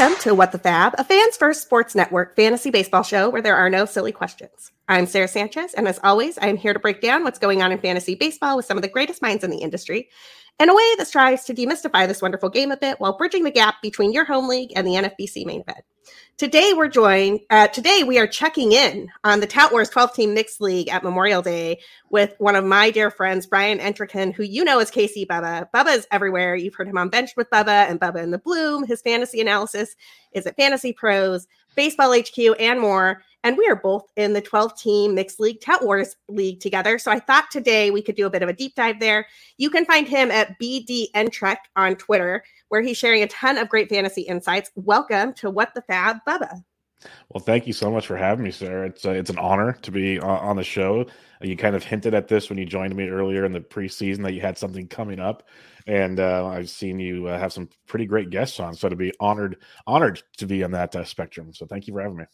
Welcome to What the FAAB, a fans first sports network fantasy baseball show where there are no silly questions. I'm Sara Sanchez, and as always, I'm here to break down what's going on in fantasy baseball with some of the greatest minds in the industry in a way that strives to demystify this wonderful game a bit while bridging the gap between your home league and the NFBC main event. Today we're joined. Uh, today we are checking in on the Tout Wars 12 team mixed league at Memorial Day with one of my dear friends, Brian Entrekin, who you know as Casey Bubba. Bubba is everywhere. You've heard him on Bench with Bubba and Bubba in the Bloom. His fantasy analysis is at Fantasy Pros, Baseball HQ, and more. And we are both in the 12 team mixed league Tout Wars league together. So I thought today we could do a bit of a deep dive there. You can find him at BD Entrek on Twitter, where he's sharing a ton of great fantasy insights. Welcome to What the FAAB, Bubba. Well, thank you so much for having me, Sara. It's uh, it's an honor to be on, on the show. You kind of hinted at this when you joined me earlier in the preseason that you had something coming up, and uh, I've seen you uh, have some pretty great guests on. So to be honored honored to be on that uh, spectrum. So thank you for having me.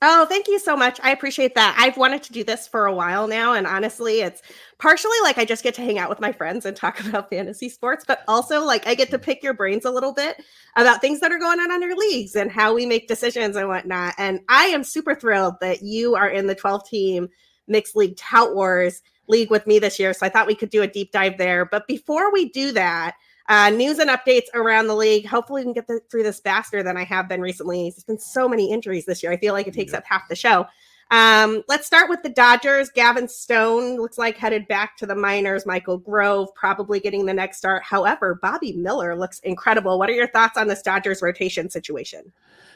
Oh, thank you so much. I appreciate that. I've wanted to do this for a while now. And honestly, it's partially like I just get to hang out with my friends and talk about fantasy sports, but also like I get to pick your brains a little bit about things that are going on on your leagues and how we make decisions and whatnot. And I am super thrilled that you are in the 12 team mixed league tout wars league with me this year. So I thought we could do a deep dive there. But before we do that, uh, news and updates around the league. Hopefully, we can get the, through this faster than I have been recently. There's been so many injuries this year. I feel like it takes up half the show. Um, let's start with the Dodgers. Gavin Stone looks like headed back to the minors. Michael Grove probably getting the next start. However, Bobby Miller looks incredible. What are your thoughts on this Dodgers rotation situation?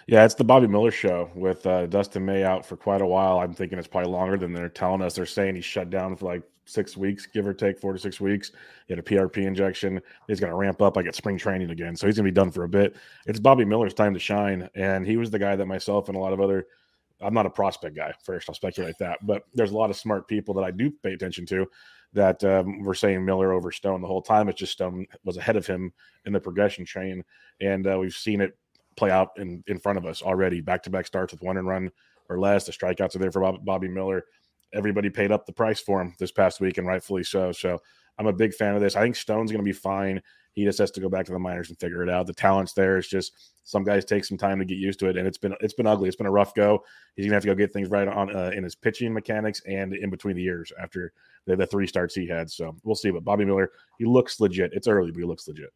Yeah, it's the Bobby Miller show with uh, Dustin May out for quite a while. I'm thinking it's probably longer than they're telling us. They're saying he's shut down for like six weeks, give or take four to six weeks. He had a PRP injection. He's going to ramp up like at spring training again. So he's going to be done for a bit. It's Bobby Miller's time to shine. And he was the guy that myself and a lot of other, I'm not a prospect guy, first, I'll speculate that. But there's a lot of smart people that I do pay attention to that um, were saying Miller over Stone the whole time. It's just Stone was ahead of him in the progression train. And uh, we've seen it play out in, in front of us already back to back starts with one and run or less. The strikeouts are there for Bobby Miller everybody paid up the price for him this past week, and rightfully so. So I'm a big fan of this. I think Stone's going to be fine. He just has to go back to the minors and figure it out. The talent's there. It's just some guys take some time to get used to it, and it's been it's been ugly. It's been a rough go. He's gonna have to go get things right on uh, in his pitching mechanics and in between the years after the, the three starts he had. So we'll see. But Bobby Miller, he looks legit. It's early, but he looks legit.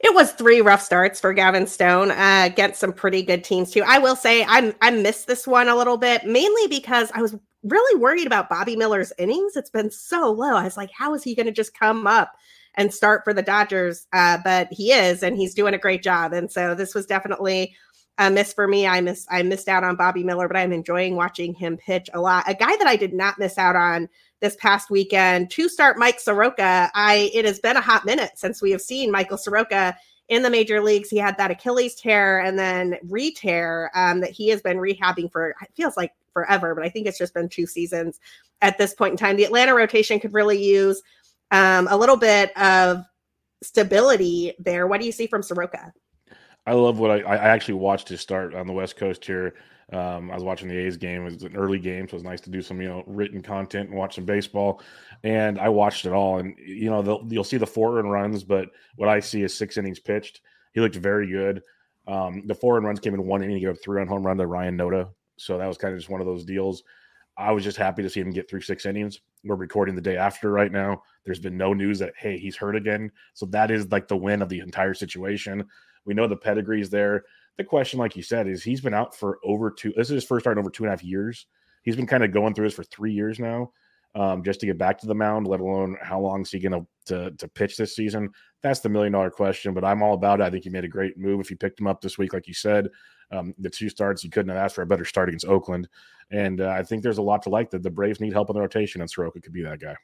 It was three rough starts for Gavin Stone uh, against some pretty good teams too. I will say I I missed this one a little bit, mainly because I was really worried about Bobby Miller's innings. It's been so low. I was like, how is he going to just come up and start for the Dodgers? Uh, but he is, and he's doing a great job. And so this was definitely a miss for me. I miss I missed out on Bobby Miller, but I'm enjoying watching him pitch a lot. A guy that I did not miss out on this past weekend to start Mike Soroka. I it has been a hot minute since we have seen Michael Soroka in the major leagues. He had that Achilles tear and then re-tear um, that he has been rehabbing for it feels like forever, but I think it's just been two seasons at this point in time. The Atlanta rotation could really use um, a little bit of stability there. What do you see from Soroka? I love what I, I actually watched his start on the West Coast here. Um, I was watching the A's game. It was an early game, so it was nice to do some, you know, written content and watch some baseball. And I watched it all. And you know, you'll see the four and runs, but what I see is six innings pitched. He looked very good. Um, the four and runs came in one inning. He gave up three run home run to Ryan Noda, so that was kind of just one of those deals. I was just happy to see him get through six innings. We're recording the day after right now. There's been no news that hey he's hurt again, so that is like the win of the entire situation. We know the pedigree's there. The question, like you said, is he's been out for over two. This is his first start in over two and a half years. He's been kind of going through this for three years now, um, just to get back to the mound. Let alone how long is he going to to pitch this season? That's the million dollar question. But I'm all about it. I think he made a great move if you picked him up this week, like you said. Um, the two starts, you couldn't have asked for a better start against Oakland. And uh, I think there's a lot to like that the Braves need help in the rotation, and Soroka could be that guy.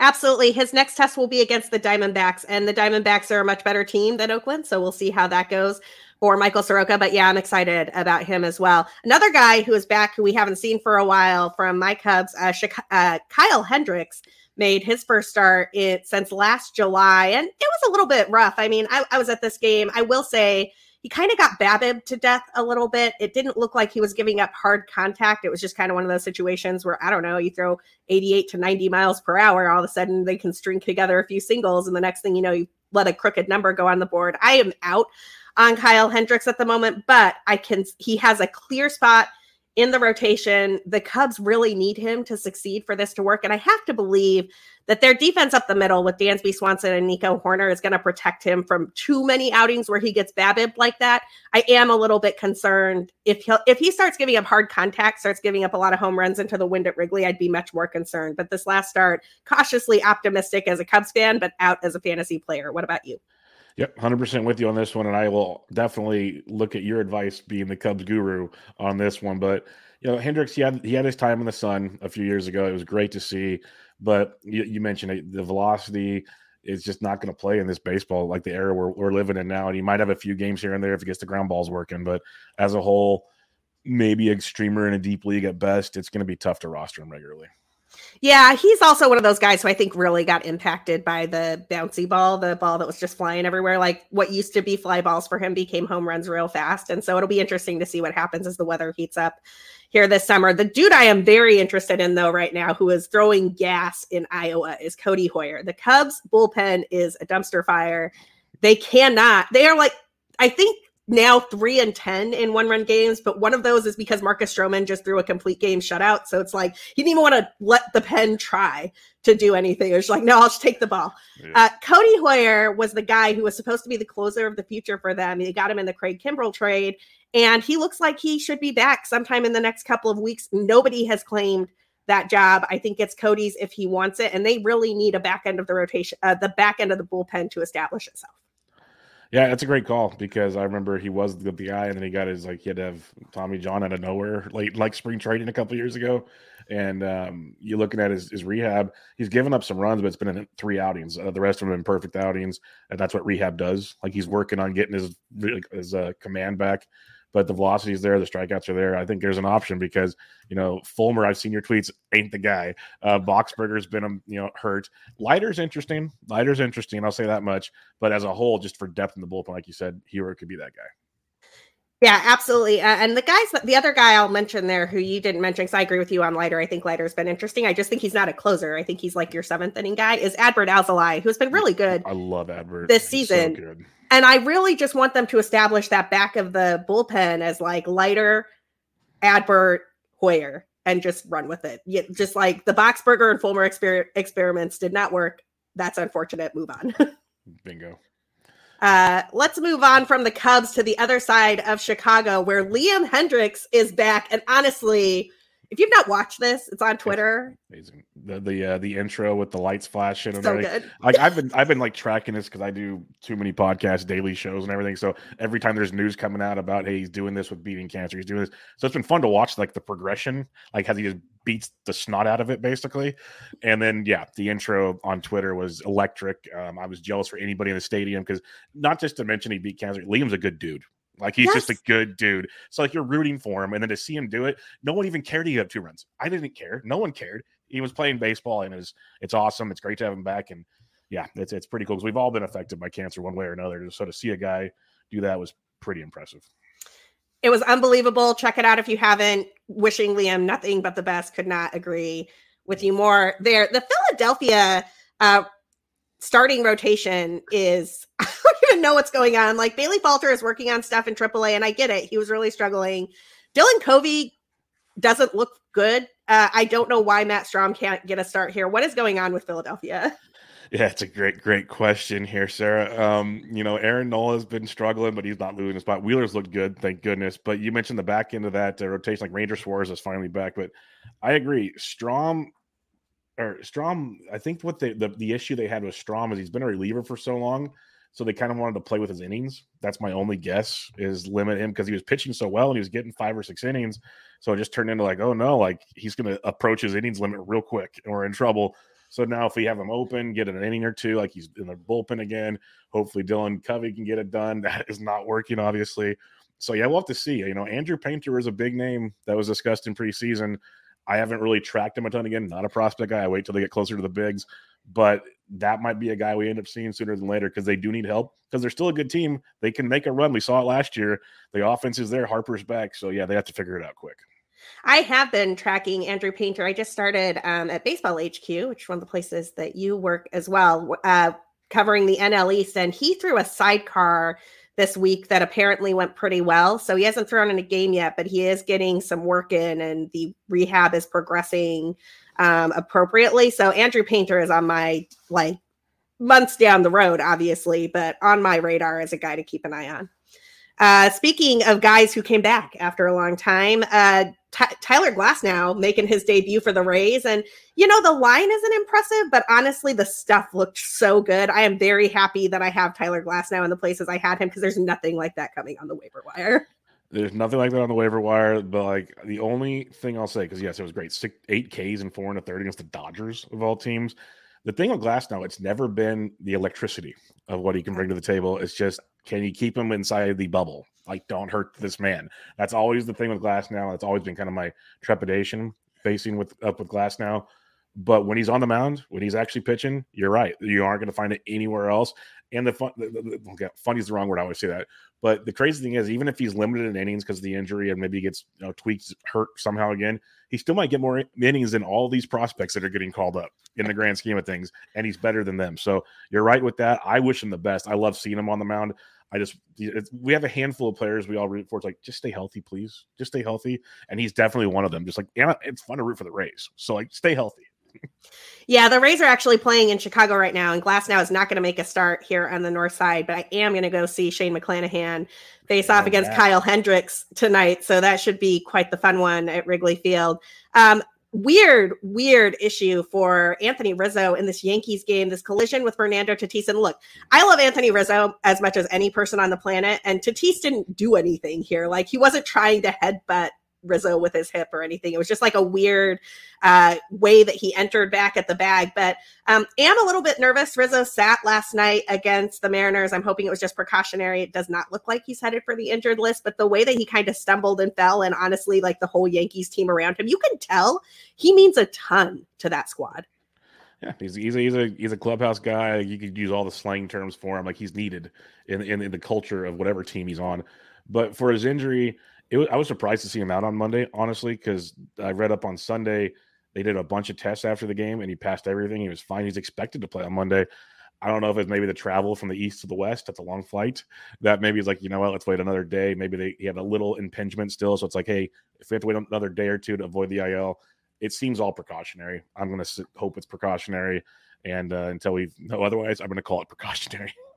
Absolutely. His next test will be against the Diamondbacks, and the Diamondbacks are a much better team than Oakland. So we'll see how that goes for Michael Soroka. But yeah, I'm excited about him as well. Another guy who is back, who we haven't seen for a while from my Cubs, uh, uh, Kyle Hendricks made his first start it, since last July, and it was a little bit rough. I mean, I, I was at this game. I will say he kind of got BABIP to death a little bit. It didn't look like he was giving up hard contact. It was just kind of one of those situations where I don't know, you throw 88 to 90 miles per hour, all of a sudden they can string together a few singles, and the next thing you know, you let a crooked number go on the board. I am out on Kyle Hendricks at the moment, but I can he has a clear spot in the rotation. The Cubs really need him to succeed for this to work. And I have to believe that their defense up the middle with Dansby Swanson and Nico Hoerner is going to protect him from too many outings where he gets BABIP like that. I am a little bit concerned if he if he starts giving up hard contact, starts giving up a lot of home runs into the wind at Wrigley, I'd be much more concerned. But this last start, cautiously optimistic as a Cubs fan, but out as a fantasy player. What about you? Yep, 100% with you on this one. And I will definitely look at your advice being the Cubs guru on this one. But, you know, Hendricks, he had, he had his time in the sun a few years ago. It was great to see. But you, you mentioned it, the velocity is just not going to play in this baseball like the era we're, we're living in now. And he might have a few games here and there if he gets the ground balls working. But as a whole, maybe a streamer in a deep league at best, it's going to be tough to roster him regularly. Yeah, he's also one of those guys who I think really got impacted by the bouncy ball, the ball that was just flying everywhere. Like what used to be fly balls for him became home runs real fast. And so it'll be interesting to see what happens as the weather heats up here this summer. The dude I am very interested in, though, right now, who is throwing gas in Iowa, is Codi Heuer. The Cubs bullpen is a dumpster fire. They cannot, they are like, I think now three and 10 in one run games, but one of those is because Marcus Stroman just threw a complete game shutout. So it's like he didn't even want to let the pen try to do anything. It was like, no, I'll just take the ball. Yeah. Uh, Codi Heuer was the guy who was supposed to be the closer of the future for them. They got him in the Craig Kimbrel trade, and he looks like he should be back sometime in the next couple of weeks. Nobody has claimed that job. I think it's Codi's if he wants it, and they really need a back end of the rotation, uh, the back end of the bullpen to establish itself. Yeah, that's a great call because I remember he was the, guy, and then he got his like he had to have Tommy John out of nowhere late like spring training a couple years ago. And um, you're looking at his, his rehab. He's given up some runs, but it's been in three outings. Uh, the rest of them in perfect outings, and that's what rehab does. Like he's working on getting his his uh, command back but the velocity is there, the strikeouts are there. I think there's an option because you know Fulmer. I've seen your tweets. Ain't the guy. Uh, Boxberger's been um, you know hurt. Leiter's interesting. Leiter's interesting. I'll say that much. But as a whole, just for depth in the bullpen, like you said, Heuer could be that guy. Yeah, absolutely. Uh, and the guys, the other guy I'll mention there who you didn't mention, because I agree with you on Lighter. I think Leiter's been interesting. I just think he's not a closer. I think he's like your seventh inning guy. Is Adbert Alzolay, who's been really good. I love Adbert this season. So and I really just want them to establish that back of the bullpen as like Leiter, Adbert, Heuer, and just run with it. Yeah, just like the Boxberger and Fulmer exper- experiments did not work. That's unfortunate. Move on. Bingo. Uh, let's move on from the Cubs to the other side of Chicago, where Liam Hendriks is back. And honestly, if you've not watched this, it's on Twitter. Amazing. The the uh, the intro with the lights flashing and so everything. Good. Like I've been I've been like tracking this because I do too many podcasts, daily shows, and everything. So every time there's news coming out about hey he's doing this with beating cancer, he's doing this. So it's been fun to watch like the progression, like how he just beats the snot out of it basically. And then yeah, the intro on Twitter was electric. Um, I was jealous for anybody in the stadium because not just to mention he beat cancer. Liam's a good dude. Like he's yes. just a good dude. So like you're rooting for him, and then to see him do it, no one even cared he had two runs. I didn't care. No one cared. He was playing baseball, and it's it's awesome. It's great to have him back, and yeah, it's it's pretty cool because we've all been affected by cancer one way or another. So to see a guy do that was pretty impressive. It was unbelievable. Check it out if you haven't. Wishing Liam nothing but the best. Could not agree with you more. There, the Philadelphia uh, starting rotation is I don't even know what's going on. Like Bailey Falter is working on stuff in AAA, and I get it. He was really struggling. Dylan Covey doesn't look good. Uh, I don't know why Matt Strahm can't get a start here. What is going on with Philadelphia? Yeah, it's a great, great question here, Sara. Um, you know, Aaron Nola has been struggling, but he's not losing a spot. Wheeler's looked good, thank goodness. But you mentioned the back end of that uh, rotation, like Ranger Suarez is finally back. But I agree, Strahm or Strom, I think what the the issue they had with Strom is he's been a reliever for so long, so they kind of wanted to play with his innings. That's my only guess is limit him because he was pitching so well and he was getting five or six innings. So it just turned into like, oh no, like he's going to approach his innings limit real quick and we're in trouble. So now if we have him open, get an inning or two, like he's in the bullpen again. Hopefully Dylan Covey can get it done. That is not working, obviously. So yeah, we'll have to see. You know, Andrew Painter is a big name that was discussed in preseason. I haven't really tracked him a ton again. Not a prospect guy. I wait till they get closer to the bigs, but that might be a guy we end up seeing sooner than later because they do need help because they're still a good team. They can make a run. We saw it last year. The offense is there. Harper's back, so yeah, they have to figure it out quick. I have been tracking Andrew Painter. I just started um, at Baseball HQ, which is one of the places that you work as well, uh, covering the NL East, and he threw a sidecar this week that apparently went pretty well. So he hasn't thrown in a game yet, but he is getting some work in and the rehab is progressing um, appropriately. So Andrew Painter is on my like months down the road, obviously, but on my radar as a guy to keep an eye on. Uh, speaking of guys who came back after a long time, uh, T- Tyler Glasnow making his debut for the Rays. And, you know, the line isn't impressive, but honestly, the stuff looked so good. I am very happy that I have Tyler Glasnow in the places I had him because there's nothing like that coming on the waiver wire. There's nothing like that on the waiver wire, but like the only thing I'll say, because yes, it was great, six, eight Ks and four and a third against the Dodgers of all teams. The thing with Glasnow, it's never been the electricity of what he can bring to the table. It's just can you keep him inside the bubble? Like, don't hurt this man. That's always the thing with Glasnow. That's always been kind of my trepidation facing with up with Glasnow. But when he's on the mound, when he's actually pitching, you're right. You aren't going to find it anywhere else. And the fun, the, the, okay, funny is the wrong word. I always say that. But the crazy thing is, even if he's limited in innings because of the injury and maybe he gets you know, tweaked, hurt somehow again, he still might get more innings than all these prospects that are getting called up in the grand scheme of things. And he's better than them. So you're right with that. I wish him the best. I love seeing him on the mound. I just we have a handful of players we all root for. It's like just stay healthy, please. Just stay healthy, and he's definitely one of them. Just like yeah, it's fun to root for the Rays, so like stay healthy. Yeah, the Rays are actually playing in Chicago right now, and Glasnow is not going to make a start here on the north side, but I am going to go see Shane McClanahan face off oh, against Kyle Hendricks tonight. So that should be quite the fun one at Wrigley Field. Um, weird, weird issue for Anthony Rizzo in this Yankees game, this collision with Fernando Tatis. And look, I love Anthony Rizzo as much as any person on the planet, and Tatis didn't do anything here. Like he wasn't trying to headbutt Rizzo with his hip or anything. It was just like a weird uh, way that he entered back at the bag. But um, am a little bit nervous. Rizzo sat last night against the Mariners. I'm hoping it was just precautionary. It does not look like he's headed for the injured list, but the way that he kind of stumbled and fell, and honestly, like the whole Yankees team around him, you can tell he means a ton to that squad. Yeah, he's he's a, he's a he's a clubhouse guy. You could use all the slang terms for him, like he's needed in, in, in the culture of whatever team he's on. But for his injury, it was, I was surprised to see him out on Monday, honestly, because I read up on Sunday they did a bunch of tests after the game and he passed everything. He was fine. He's expected to play on Monday. I don't know if it's maybe the travel from the east to the west. That's a long flight. That maybe is like, you know what, let's wait another day. Maybe they he had a little impingement still. So it's like, hey, if we have to wait another day or two to avoid the IL, it seems all precautionary. I'm going to hope it's precautionary. And uh, until we know otherwise, I'm going to call it precautionary.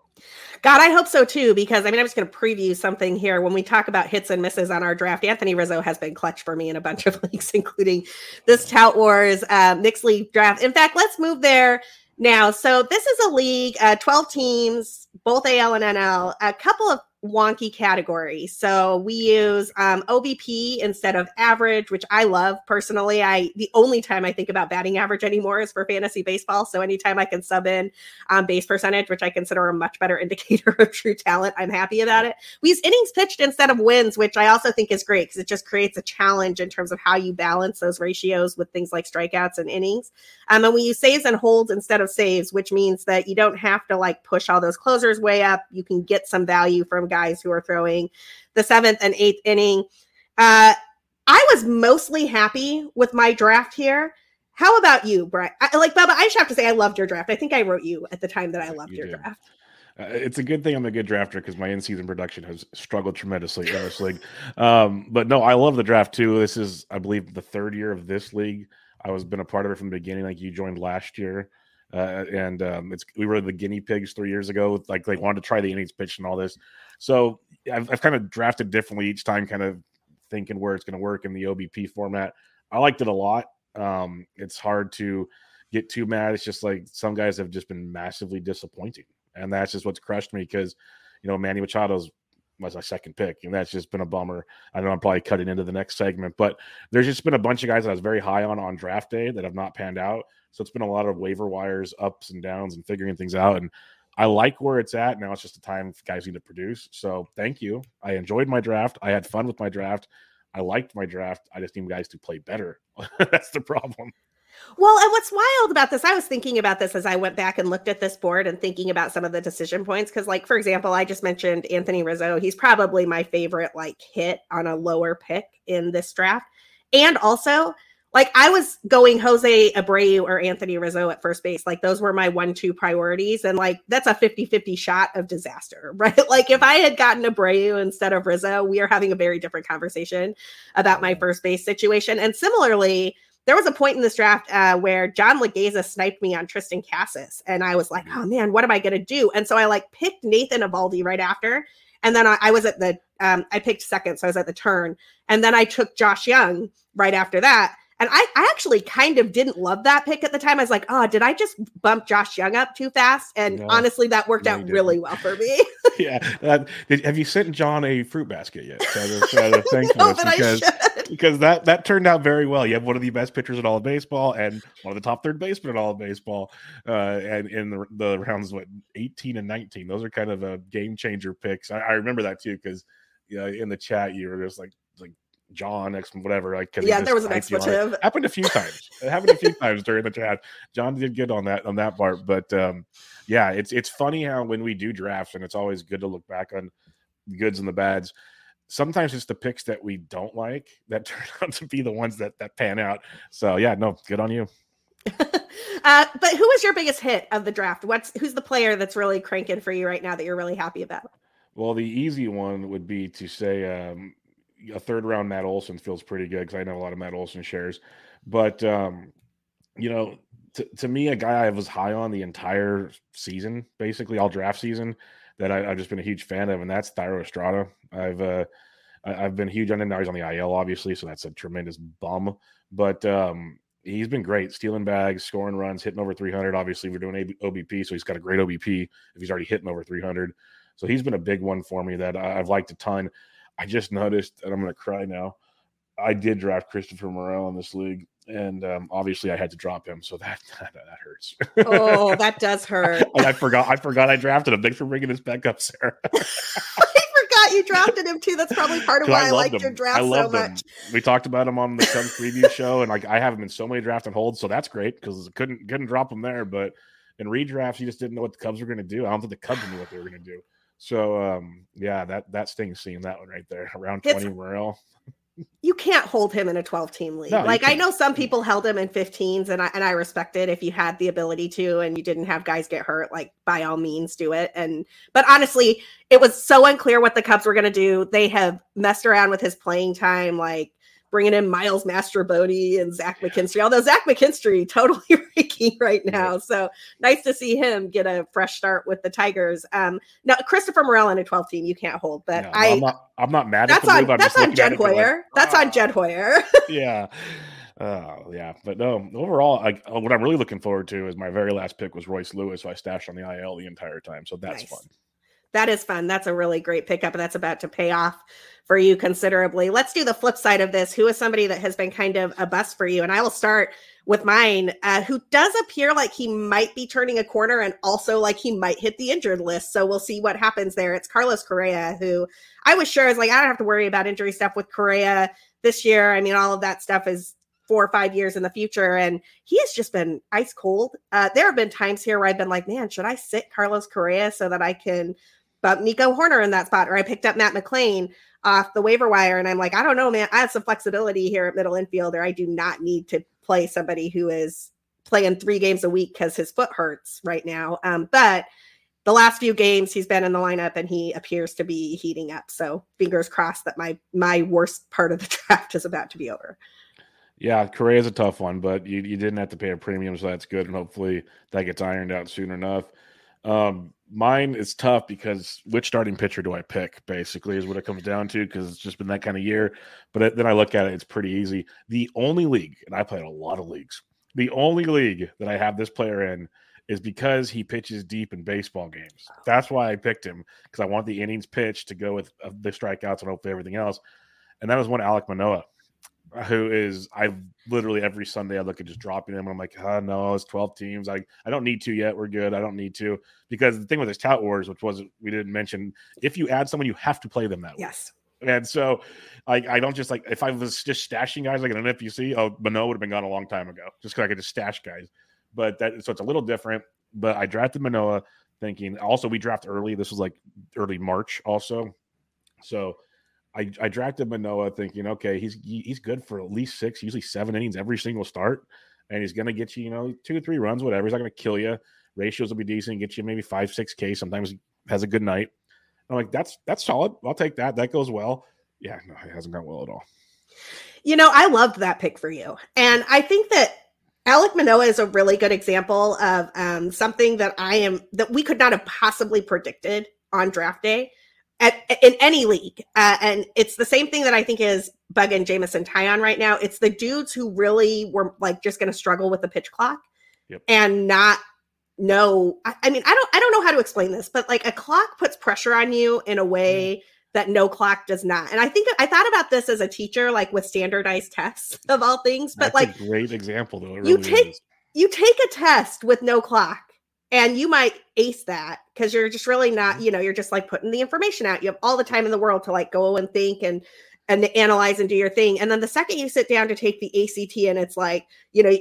God, I hope so too, because I mean, I'm just going to preview something here. When we talk about hits and misses on our draft, Anthony Rizzo has been clutch for me in a bunch of leagues, including this Tout Wars um, mixed League draft. In fact, let's move there now. So, this is a league, uh, 12 teams, both AL and NL, a couple of wonky category. So we use um, OBP instead of average, which I love personally. I the only time I think about batting average anymore is for fantasy baseball. So anytime I can sub in um, base percentage, which I consider a much better indicator of true talent, I'm happy about it. We use innings pitched instead of wins, which I also think is great because it just creates a challenge in terms of how you balance those ratios with things like strikeouts and innings. Um, and we use saves and holds instead of saves, which means that you don't have to like push all those closers way up. You can get some value from guys who are throwing the seventh and eighth inning. Uh, I was mostly happy with my draft here. How about you, Brett? I, like Bubba, I just have to say I loved your draft. I think I wrote you at the time that I loved you your did. draft. Uh, it's a good thing I'm a good drafter because my in-season production has struggled tremendously in this league. Um, but no, I love the draft too. This is, I believe, the third year of this league. I was been a part of it from the beginning. Like you joined last year, uh, and um, it's we were the guinea pigs three years ago. Like they wanted to try the innings pitch and all this. So I've, I've kind of drafted differently each time, kind of thinking where it's going to work in the OBP format. I liked it a lot. Um, it's hard to get too mad. It's just like some guys have just been massively disappointing, and that's just what's crushed me because you know Manny Machado's was my second pick, and that's just been a bummer. I know I'm probably cutting into the next segment, but there's just been a bunch of guys that I was very high on on draft day that have not panned out. So it's been a lot of waiver wires, ups and downs, and figuring things out. And I like where it's at. Now it's just a time guys need to produce. So thank you. I enjoyed my draft. I had fun with my draft. I liked my draft. I just need guys to play better. That's the problem. Well, and what's wild about this, I was thinking about this as I went back and looked at this board and thinking about some of the decision points. Cause, like, for example, I just mentioned Anthony Rizzo. He's probably my favorite, like, hit on a lower pick in this draft. And also, like I was going Jose Abreu or Anthony Rizzo at first base. Like those were my one, two priorities. And like that's a 50 50 shot of disaster, right? Like if I had gotten Abreu instead of Rizzo, we are having a very different conversation about my first base situation. And similarly, there was a point in this draft uh, where John Laghezza sniped me on Triston Casas. And I was like, oh man, what am I going to do? And so I like picked Nathan Eovaldi right after. And then I, I was at the, um, I picked second. So I was at the turn. And then I took Josh Jung right after that. And I, I actually kind of didn't love that pick at the time. I was like, oh, did I just bump Josh Jung up too fast? And no, honestly, that worked no, out really well for me. yeah. Uh, did, have you sent John a fruit basket yet? Thank no, because, because that, that turned out very well. You have one of the best pitchers in all of baseball and one of the top third basemen in all of baseball. Uh, and in the, the rounds, what, 18 and 19. Those are kind of a game changer picks. I, I remember that too because you know, in the chat, you were just like John X whatever. Like yeah, there was an expletive. Happened a few times. it happened a few times during the draft. John did good on that on that part, but um, yeah, it's it's funny how when we do drafts, and it's always good to look back on the goods and the bads. Sometimes it's the picks that we don't like that turn out to be the ones that that pan out. So yeah, no, good on you. uh, but who was your biggest hit of the draft? What's who's the player that's really cranking for you right now that you're really happy about? Well, the easy one would be to say um, a third round Matt Olson feels pretty good because I know a lot of Matt Olson shares. But um, you know, to, to me, a guy I was high on the entire season, basically all draft season, that I, have just been a huge fan of, and that's Thairo Estrada. I've uh, I, have been huge on him. Now he's on the IL, obviously, so that's a tremendous bum. But um, he's been great, stealing bags, scoring runs, hitting over 300. Obviously, we're doing OBP, so he's got a great OBP if he's already hitting over 300. So he's been a big one for me that I've liked a ton. I just noticed, and I'm going to cry now. I did draft Christopher Morel in this league, and um, obviously I had to drop him, so that that, that hurts. Oh, that does hurt. I forgot. I forgot I drafted him. Thanks for bringing this back up, Sara. I forgot you drafted him too. That's probably part of why I, I liked him. your draft so much. Him. We talked about him on the Cubs preview show, and like I have him in so many drafts and holds, so that's great because couldn't couldn't drop him there. But in redrafts, you just didn't know what the Cubs were going to do. I don't think the Cubs knew what they were going to do. So um, yeah, that that stings seeing that one right there around it's, 20 Morel. You can't hold him in a 12 team league. No, like I know some people held him in 15s and I and I respect it if you had the ability to and you didn't have guys get hurt, like by all means do it. And but honestly, it was so unclear what the Cubs were gonna do. They have messed around with his playing time like bringing in Miles Mastrobuoni and Zach McKinstry, although Zach McKinstry totally raking right now. So nice to see him get a fresh start with the Tigers. Um, now Christopher Morel in a 12 team you can't hold, but no, I, I'm not, I'm not mad that's at on, that's on Jed Hoyer. Like, that's on Jed Hoyer. yeah. Oh yeah, but no. Overall, I, what I'm really looking forward to is my very last pick was Royce Lewis, so I stashed on the IL the entire time. So that's nice. fun that is fun. That's a really great pickup, that's about to pay off for you considerably. Let's do the flip side of this. Who is somebody that has been kind of a bust for you? And I will start with mine, uh, who does appear like he might be turning a corner and also like he might hit the injured list. So we'll see what happens there. It's Carlos Correa, who I was sure is like, I don't have to worry about injury stuff with Correa this year. I mean, all of that stuff is four or five years in the future. And he has just been ice cold. Uh, there have been times here where I've been like, man, should I sit Carlos Correa so that I can bump Nico Hoerner in that spot? Or I picked up Matt McLain off the waiver wire. And I'm like, I don't know, man. I have some flexibility here at middle infielder. I do not need to play somebody who is playing three games a week because his foot hurts right now. Um, but the last few games he's been in the lineup and he appears to be heating up. So fingers crossed that my my worst part of the draft is about to be over. Yeah, Correa is a tough one, but you, you didn't have to pay a premium, so that's good. And hopefully that gets ironed out soon enough. Um, mine is tough because which starting pitcher do I pick? Basically, is what it comes down to because it's just been that kind of year. But then I look at it; it's pretty easy. The only league, and I played a lot of leagues. The only league that I have this player in is because he pitches deep in baseball games. That's why I picked him because I want the innings pitch to go with uh, the strikeouts and hopefully everything else. And that was one Alec Manoah who is I literally every Sunday I look at just dropping him. I'm like, oh, no, it's 12 teams. I, I don't need to yet. We're good. I don't need to. Because the thing with this tout wars, which was we didn't mention, if you add someone, you have to play them that way. Yes. And so I, I don't just like if I was just stashing guys like an NFBC, oh Manoah would have been gone a long time ago, just because I could just stash guys. But that so it's a little different. But I drafted Manoah thinking also we draft early. This was like early March also. So I, I drafted Manoah thinking, okay, he's he's good for at least six, usually seven innings every single start, and he's going to get you, you know, two three runs, whatever. He's not going to kill you. Ratios will be decent, get you maybe five, six K. Sometimes he has a good night. I'm like, that's that's solid. I'll take that. That goes well. Yeah, no, it hasn't gone well at all. You know, I loved that pick for you, and I think that Alec Manoah is a really good example of um, something that I am that we could not have possibly predicted on draft day at, in any league. Uh, and it's the same thing that I think is bugging Jameson Taillon right now. It's the dudes who really were like just going to struggle with the pitch clock yep. and not know. I, I, mean, I don't, I don't know how to explain this, but like a clock puts pressure on you in a way. Mm. That no clock does not, and I think I thought about this as a teacher, like with standardized tests of all things. But That's like, great example, though. Really you take is. you take a test with no clock, and you might ace that because you're just really not mm-hmm. you know you're just like putting the information out. You have all the time in the world to like go and think and and analyze and do your thing. And then the second you sit down to take the act and it's like you know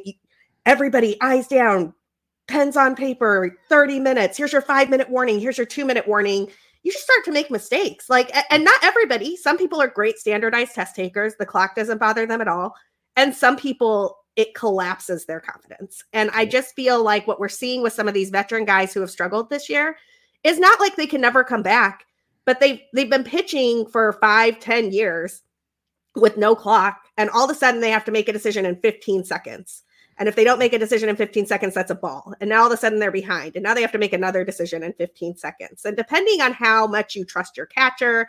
everybody eyes down pens on paper 30 minutes here's your five minute warning here's your two minute warning. You just start to make mistakes. Like and not everybody some people are great standardized test takers the clock doesn't bother them at all. And some people it collapses their confidence. And I just feel like what we're seeing with some of these veteran guys who have struggled this year is not like they can never come back, but they've they've been pitching for five, ten years with no clock, and all of a sudden they have to make a decision in 15 seconds. And if they don't make a decision in 15 seconds, that's a ball. And now all of a sudden they're behind. And now they have to make another decision in 15 seconds. And depending on how much you trust your catcher,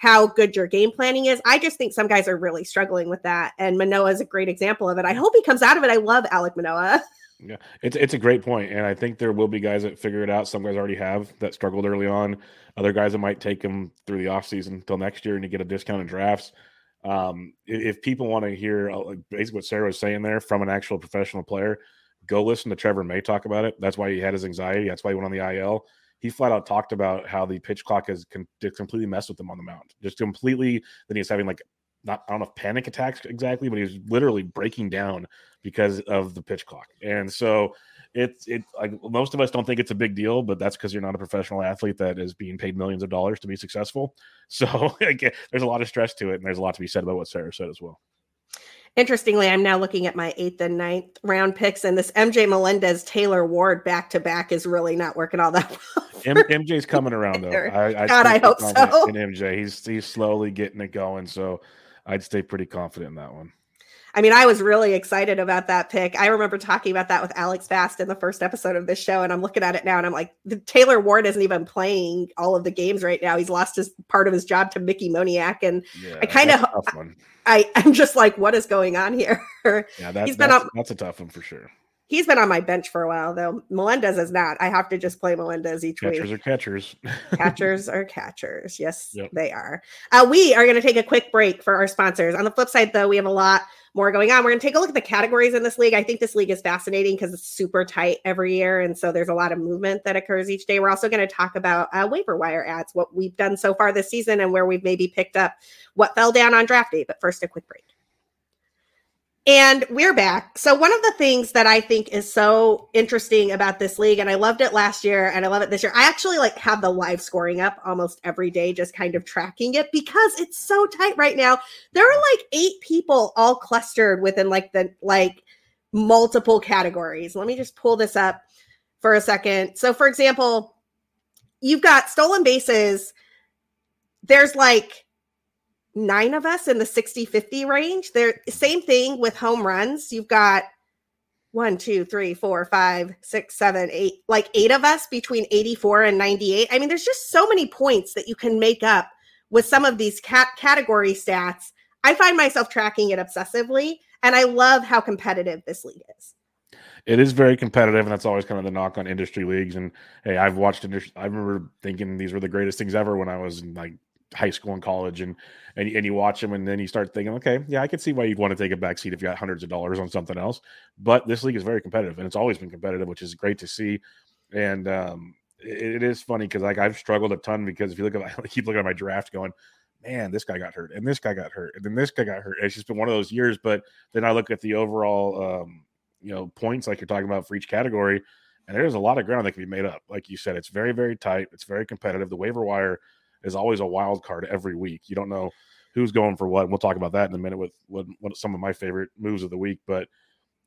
how good your game planning is. I just think some guys are really struggling with that. And Manoah is a great example of it. I hope he comes out of it. I love Alec Manoah. Yeah, it's it's a great point, and I think there will be guys that figure it out. Some guys already have that struggled early on. Other guys that might take them through the offseason until next year and to get a discount in drafts. Um, if people want to hear uh, basically what Sara was saying there from an actual professional player, go listen to Trevor May talk about it. That's why he had his anxiety. That's why he went on the IL he flat out talked about how the pitch clock has con- completely messed with him on the mound. Just completely, then he's having like not I don't know if panic attacks exactly, but he's literally breaking down because of the pitch clock. And so it's it like most of us don't think it's a big deal, but that's because you're not a professional athlete that is being paid millions of dollars to be successful. So again, there's a lot of stress to it, and there's a lot to be said about what Sara said as well. Interestingly, I'm now looking at my eighth and ninth round picks, and this MJ Melendez Taylor Ward back to back is really not working all that well. M- MJ's coming around though. I, I God, I hope so. In MJ, he's he's slowly getting it going, so I'd stay pretty confident in that one. I mean, I was really excited about that pick. I remember talking about that with Alex Fast in the first episode of this show, and I'm looking at it now, and I'm like, Taylor Ward isn't even playing all of the games right now. He's lost his part of his job to Mickey Moniak, and yeah, I kind of, I, I'm just like, what is going on here? Yeah, that, he's been on, that's a tough one for sure. He's been on my bench for a while though. Melendez is not. I have to just play Melendez each catchers week. Catchers are catchers. catchers are catchers. Yes, yep. they are. Uh, we are going to take a quick break for our sponsors. On the flip side, though, we have a lot more going on. We're going to take a look at the categories in this league. I think this league is fascinating because it's super tight every year. And so there's a lot of movement that occurs each day. We're also going to talk about uh, waiver wire ads, what we've done so far this season and where we've maybe picked up what fell down on draft day. But first, a quick break. And we're back. So one of the things that I think is so interesting about this league, and I loved it last year and I love it this year. I actually like have the live scoring up almost every day, just kind of tracking it because it's so tight right now. There are like eight people all clustered within like the like multiple categories. Let me just pull this up for a second. So for example, you've got stolen bases. There's like nine of us in the 60 50 range. There, same thing with home runs. You've got one, two, three, four, five, six, seven, eight, like eight of us between 84 and 98. I mean, there's just so many points that you can make up with some of these cat- category stats. I find myself tracking it obsessively, and I love how competitive this league is. It is very competitive, and that's always kind of the knock on industry leagues. And hey, I've watched industry. I remember thinking these were the greatest things ever when I was like high school and college and, and and you watch them and then you start thinking okay yeah i can see why you'd want to take a back seat if you got hundreds of dollars on something else. But this league is very competitive and it's always been competitive which is great to see. And um, it, it is funny because like i've struggled a ton because if you look at i keep looking at my draft going man this guy got hurt and this guy got hurt and then this guy got hurt. It's just been one of those years but then i look at the overall um, you know points like you're talking about for each category and there's a lot of ground that can be made up. Like you said it's very very tight it's very competitive the waiver wire is always a wild card every week. You don't know who's going for what. And we'll talk about that in a minute with what, what some of my favorite moves of the week. But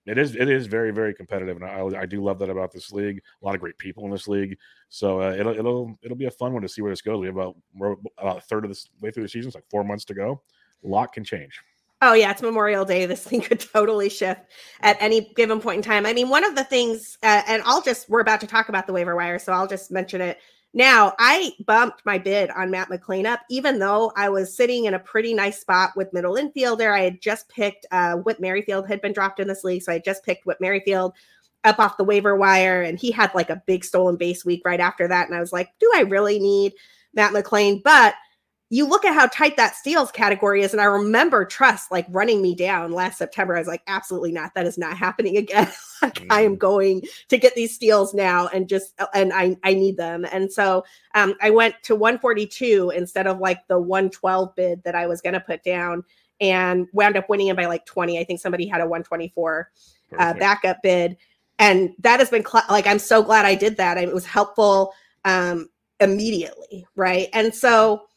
it is it is very very competitive, and I, I do love that about this league. A lot of great people in this league, so uh, it'll it'll it'll be a fun one to see where this goes. We have about we're about a third of this way through the season, it's like four months to go. A lot can change. Oh yeah, it's Memorial Day. This thing could totally shift at any given point in time. I mean, one of the things, uh, and I'll just we're about to talk about the waiver wire, so I'll just mention it now. I bumped my bid on Matt McLain up, even though I was sitting in a pretty nice spot with middle infielder. I had just picked uh, Whit Merrifield had been dropped in this league, so I just picked Whit Merrifield up off the waiver wire, and he had like a big stolen base week right after that, and I was like, do I really need Matt McLain? But you look at how tight that steals category is. And I remember Trust like running me down last September. I was like, absolutely not. That is not happening again. like mm-hmm. I am mm-hmm. going to get these steals now and just uh, and I I need them. And so um, I went to 142 instead of like the 112 bid that I was gonna put down and wound up winning it by like 20. I think somebody had a 124 uh, backup bid. And that has been cl- like I'm so glad I did that. I, it was helpful um immediately, right? And so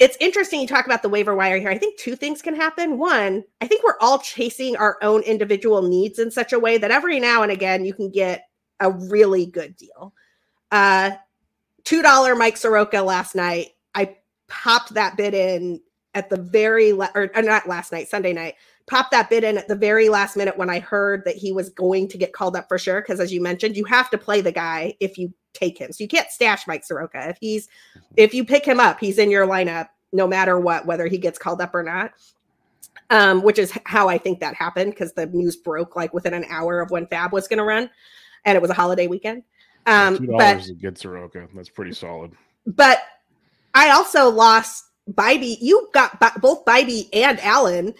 it's interesting you talk about the waiver wire here. I think two things can happen. One, I think we're all chasing our own individual needs in such a way that every now and again you can get a really good deal. Uh, $2 Mike Soroka last night. I popped that bid in at the very la- or, or uh, not last night, Sunday night. Popped that bid in at the very last minute when I heard that he was going to get called up for sure. Because as you mentioned, you have to play the guy if you take him. So you can't stash Mike Soroka. If he's if you pick him up, he's in your lineup no matter what, whether he gets called up or not. Um, which is how I think that happened because the news broke like within an hour of when FAAB was going to run, and it was a holiday weekend. Um, Two dollars to get Soroka. That's pretty solid. But I also lost Bibee. You got b- both Bibee and Allen,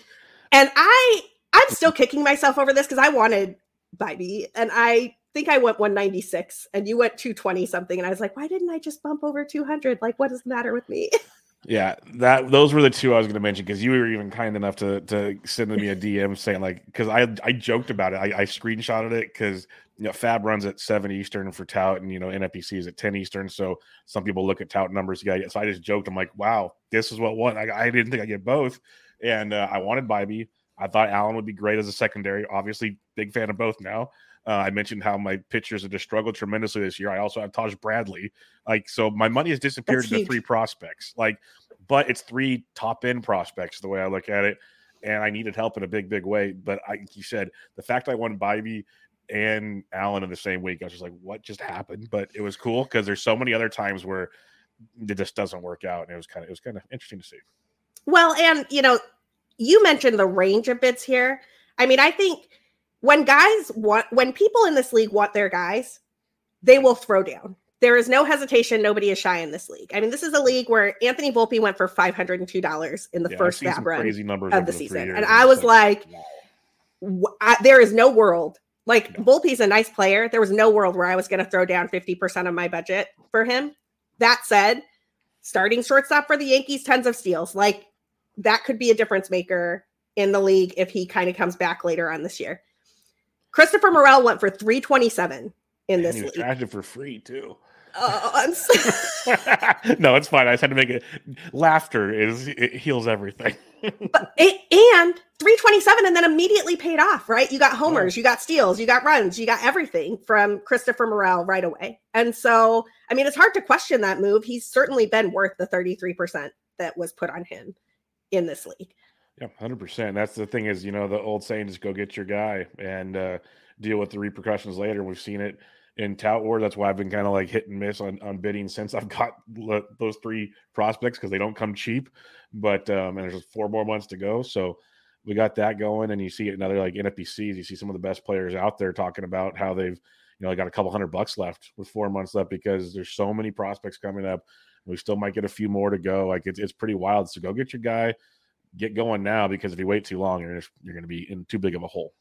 and I I'm still kicking myself over this because I wanted Bibee, and I think I went 196 and you went 220 something. And I was like, why didn't I just bump over 200? Like, what is the matter with me? Yeah, that those were the two I was going to mention because you were even kind enough to to send me a DM saying like because I I joked about it. I, I screenshotted it because you know FAAB runs at seven Eastern for Tout and you know NFBC is at ten Eastern so some people look at Tout numbers yeah so I just joked I'm like wow this is what one I, I didn't think I get both and uh, I wanted Bibee I thought Allen would be great as a secondary obviously big fan of both now uh, I mentioned how my pitchers have just struggled tremendously this year. I also have Taj Bradley. Like, so my money has disappeared That's into huge. three prospects. Like, but it's three top end prospects the way I look at it. And I needed help in a big, big way. But I, you said the fact I won Bibee and Allen in the same week, I was just like, what just happened? But it was cool because there's so many other times where it just doesn't work out. And it was kind of, it was kind of interesting to see. Well, and you know, you mentioned the range of bits here. I mean, I think when guys want when people in this league want their guys, they will throw down. There is no hesitation. Nobody is shy in this league. I mean, this is a league where Anthony Volpe went for five hundred and two dollars in the yeah, first FAAB run of the season, and I was like, wow. I, there is no world. Like yeah. Volpe's a nice player. There was no world where I was going to throw down fifty percent of my budget for him. That said, starting shortstop for the Yankees, tons of steals. Like that could be a difference maker in the league if he kind of comes back later on this year. Christopher Morel went for 327 in this and he league. it for free too. Uh, so- no, it's fine. I just had to make it. Laughter is it heals everything. but it, and 327 and then immediately paid off, right? You got homers, oh. you got steals, you got runs, you got everything from Christopher Morel right away. And so, I mean, it's hard to question that move. He's certainly been worth the 33% that was put on him in this league. Yeah, hundred percent. That's the thing is, you know, the old saying is go get your guy and uh, deal with the repercussions later. We've seen it in Tout War. That's why I've been kind of like hit and miss on, on bidding since I've got those three prospects because they don't come cheap. But um, and there's four more months to go, so we got that going. And you see it another like NFBCs. You see some of the best players out there talking about how they've you know got a couple hundred bucks left with four months left because there's so many prospects coming up. We still might get a few more to go. Like it's it's pretty wild. So go get your guy get going now because if you wait too long, you're just, you're going to be in too big of a hole.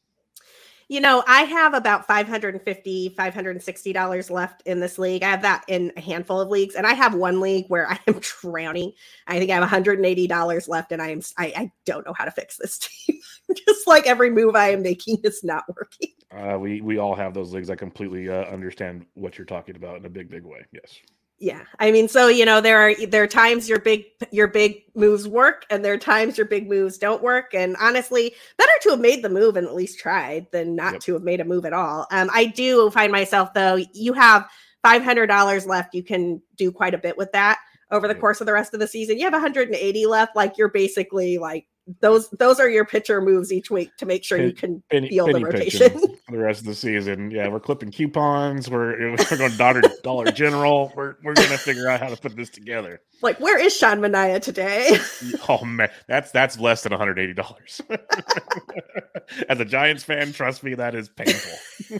You know, I have about 550 $560 left in this league. I have that in a handful of leagues, and I have one league where I am drowning. I think I have $180 left, and I am I, I don't know how to fix this team. Just like every move I am making is not working. Uh, we we all have those leagues. I completely uh, understand what you're talking about in a big, big way. Yes. Yeah, I mean, so you know, there are there are times your big your big moves work, and there are times your big moves don't work. And honestly, better to have made the move and at least tried than not yep. to have made a move at all. Um, I do find myself though, you have five hundred dollars left. You can do quite a bit with that over the course of the rest of the season. You have 180 left. Like you're basically like those those are your pitcher moves each week to make sure you can penny, feel penny the rotation for the rest of the season. Yeah, we're clipping coupons. We're, we're going Dollar Dollar General. We're we're gonna figure out how to put this together. Like, where is Sean Manaea today? oh man, that's that's less than 180 dollars. As a Giants fan, trust me, that is painful.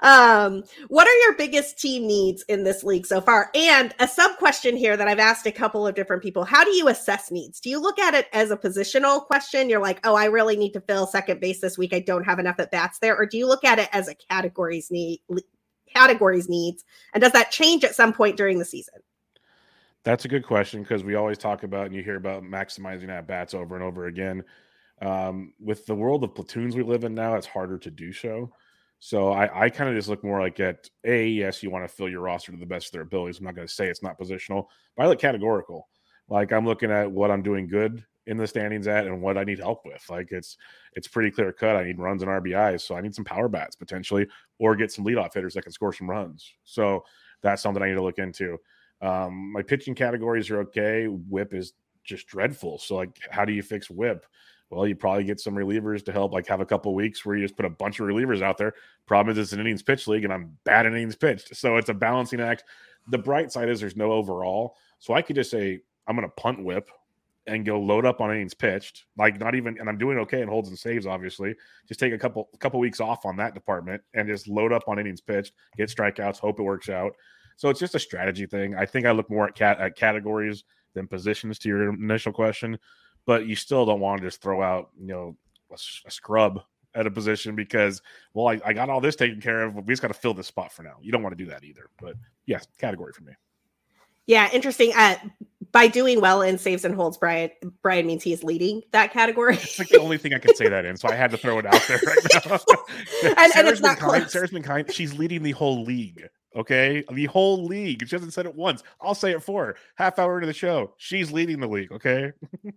Um, what are your biggest team needs in this league so far? And a sub question here that I've asked a couple of different people How do you assess needs? Do you look at it as a positional question? You're like, oh, I really need to fill second base this week. I don't have enough at bats there. Or do you look at it as a categories need? categories needs and does that change at some point during the season that's a good question because we always talk about and you hear about maximizing at bats over and over again um, with the world of platoons we live in now it's harder to do so so I, I kind of just look more like at a yes, you want to fill your roster to the best of their abilities. I'm not going to say it's not positional, but I look categorical. Like I'm looking at what I'm doing good in the standings at and what I need help with. Like it's it's pretty clear cut. I need runs and RBIs, so I need some power bats potentially, or get some leadoff hitters that can score some runs. So that's something I need to look into. Um, my pitching categories are okay. Whip is just dreadful. So like, how do you fix whip? Well, you probably get some relievers to help, like have a couple weeks where you just put a bunch of relievers out there. Problem is, it's an innings pitch league, and I'm bad at innings pitched, so it's a balancing act. The bright side is there's no overall, so I could just say I'm going to punt whip and go load up on innings pitched, like not even, and I'm doing okay in holds and saves. Obviously, just take a couple couple weeks off on that department and just load up on innings pitched, get strikeouts, hope it works out. So it's just a strategy thing. I think I look more at cat at categories than positions to your initial question but you still don't want to just throw out, you know, a, a scrub at a position because, well, I, I, got all this taken care of. We just got to fill this spot for now. You don't want to do that either. But yes, category for me. Yeah, interesting. Uh, by doing well in saves and holds, Brian Brian means he's leading that category. It's like the only thing I can say that in, so I had to throw it out there right now. and, and it's not kind. Sara's been kind. She's leading the whole league. Okay, the whole league. She hasn't said it once. I'll say it for her. Half hour into the show, she's leading the league. Okay.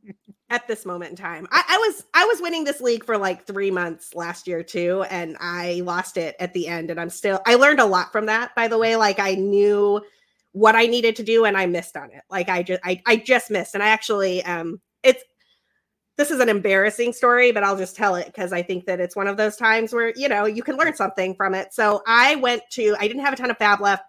At this moment in time, I, I, was I was winning this league for like three months last year too, and I lost it at the end. And I'm still. I learned a lot from that. By the way, like I knew what I needed to do, and I missed on it. Like I just I I just missed, and I actually um it's this is an embarrassing story, but I'll just tell it because I think that it's one of those times where, you know, you can learn something from it. So I went to, I didn't have a ton of FAAB left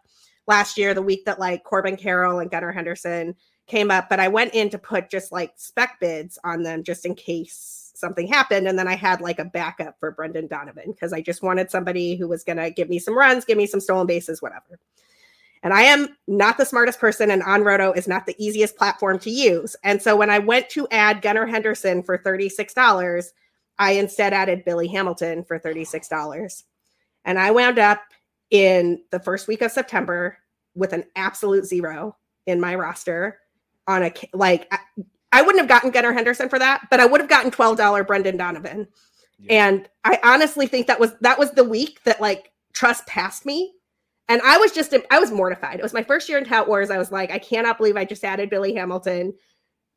last year, the week that like Corbin Carroll and Gunnar Henderson came up, but I went in to put just like spec bids on them just in case something happened. And then I had like a backup for Brendan Donovan because I just wanted somebody who was going to give me some runs, give me some stolen bases, whatever. And I am not the smartest person, and OnRoto is not the easiest platform to use. And so when I went to add Gunnar Henderson for $36, I instead added Billy Hamilton for $36. And I wound up in the first week of September with an absolute zero in my roster on a like I, I wouldn't have gotten Gunnar Henderson for that, but I would have gotten $12 Brendan Donovan. Yeah. And I honestly think that was that was the week that like trust passed me and I was just, I was mortified. It was my first year in Tout Wars. I was like, I cannot believe I just added Billy Hamilton.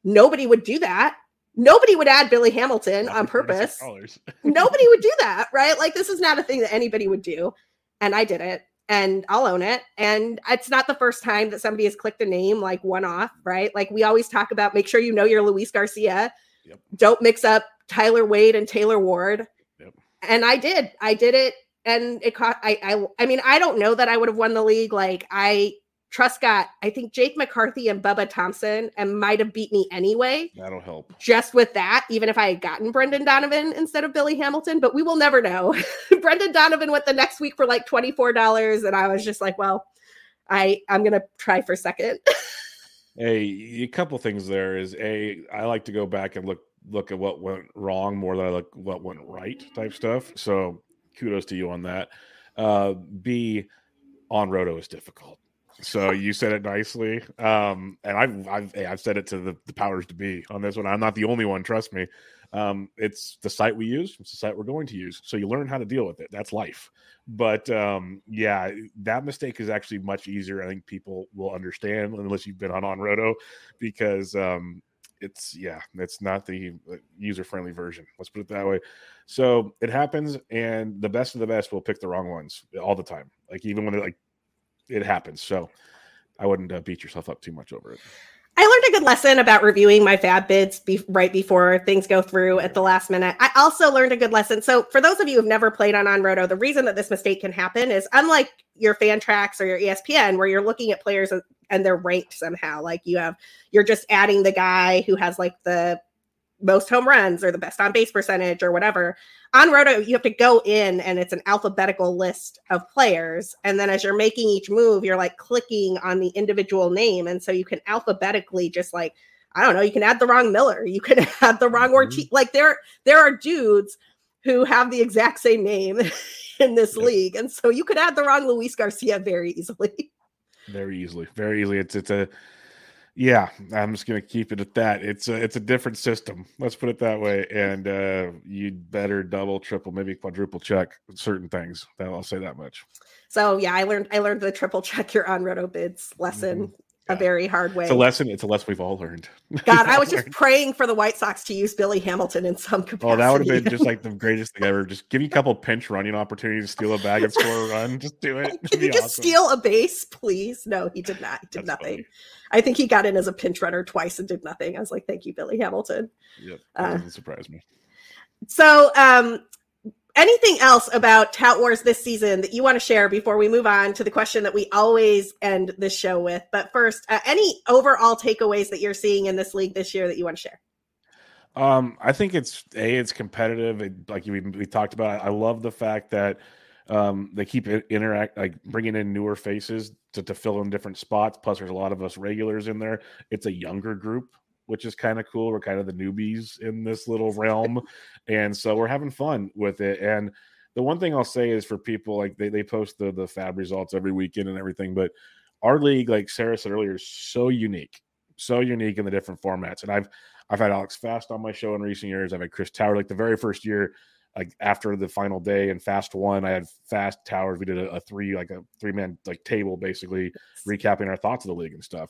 Nobody would do that. Nobody would add Billy Hamilton on purpose. Nobody would do that, right? Like, this is not a thing that anybody would do. And I did it and I'll own it. And it's not the first time that somebody has clicked a name like one off, right? Like, we always talk about make sure you know your Luis Garcia. Yep. Don't mix up Tyler Wade and Taylor Ward. Yep. And I did. I did it and it caught I, I I mean I don't know that I would have won the league. Like I Truscott, I think Jake McCarthy and Bubba Thompson and might have beat me anyway. That'll help. Just with that, even if I had gotten Brendan Donovan instead of Billy Hamilton, but we will never know. Brendan Donovan went the next week for like $24 and I was just like, well, I I'm going to try for second. hey, a couple things there is a I like to go back and look look at what went wrong more than I look what went right type stuff. So kudos to you on that. Uh, B, OnRoto is difficult. So you said it nicely, um, and I've I've I've said it to the, the powers to be on this one. I'm not the only one. Trust me. Um, it's the site we use. It's the site we're going to use. So you learn how to deal with it. That's life. But um, yeah, that mistake is actually much easier. I think people will understand unless you've been on on Roto, because um, it's yeah, it's not the uh, user friendly version. Let's put it that way. So it happens, and the best of the best will pick the wrong ones all the time. Like even when it like it happens. So I wouldn't uh, beat yourself up too much over it. I learned a good lesson about reviewing my FAAB bids be- right before things go through at the last minute. I also learned a good lesson. So, for those of you who've never played on OnRoto, the reason that this mistake can happen is unlike your Fantrax or your ESPN, where you're looking at players and they're ranked somehow. Like you have, you're just adding the guy who has like the most home runs or the best on base percentage or whatever. OnRoto, you have to go in and it's an alphabetical list of players. And then as you're making each move, you're like clicking on the individual name. And so you can alphabetically just like, I don't know, you can add the wrong Miller, you can add the wrong mm-hmm. Ortiz. Like there, there are dudes who have the exact same name in this yep. league. And so you could add the wrong Luis Garcia very easily. Very easily. Very easily. It's it's a yeah, I'm just gonna keep it at that. It's a it's a different system. Let's put it that way. And uh, you'd better double, triple, maybe quadruple check certain things. I'll say that much. So yeah, I learned I learned the triple check your OnRoto bids lesson mm-hmm a very hard way. It's a lesson. It's a lesson we've all learned. God, I was just praying for the White Sox to use Billy Hamilton in some capacity. Oh, that would have been just like the greatest thing ever. Just give you a couple pinch running opportunities, steal a bag and score a run. Just do it. Can you just awesome. steal a base, please? No, he did not. He did That's nothing. Funny. I think he got in as a pinch runner twice and did nothing. I was like, thank you, Billy Hamilton. Yep, that uh, doesn't surprise me. So, um, anything else about Tout Wars this season that you want to share before we move on to the question that we always end this show with? But first, uh, any overall takeaways that you're seeing in this league this year that you want to share? Um, I think it's a it's competitive. It, like we, we talked about, I love the fact that um, they keep interact like bringing in newer faces to, to fill in different spots. Plus, there's a lot of us regulars in there. It's a younger group, which is kind of cool. We're kind of the newbies in this little realm. and so we're having fun with it. And the won thing I'll say is for people like they, they post the, the FAAB results every weekend and everything, but our league, like Sara said earlier, is so unique, so unique in the different formats. And I've I've had Alex Fast on my show in recent years. I've had Chris Towers. Like the very first year, like after the final day and Fast one, I had Fast Towers. We did a, a three like a three man like table basically recapping our thoughts of the league and stuff.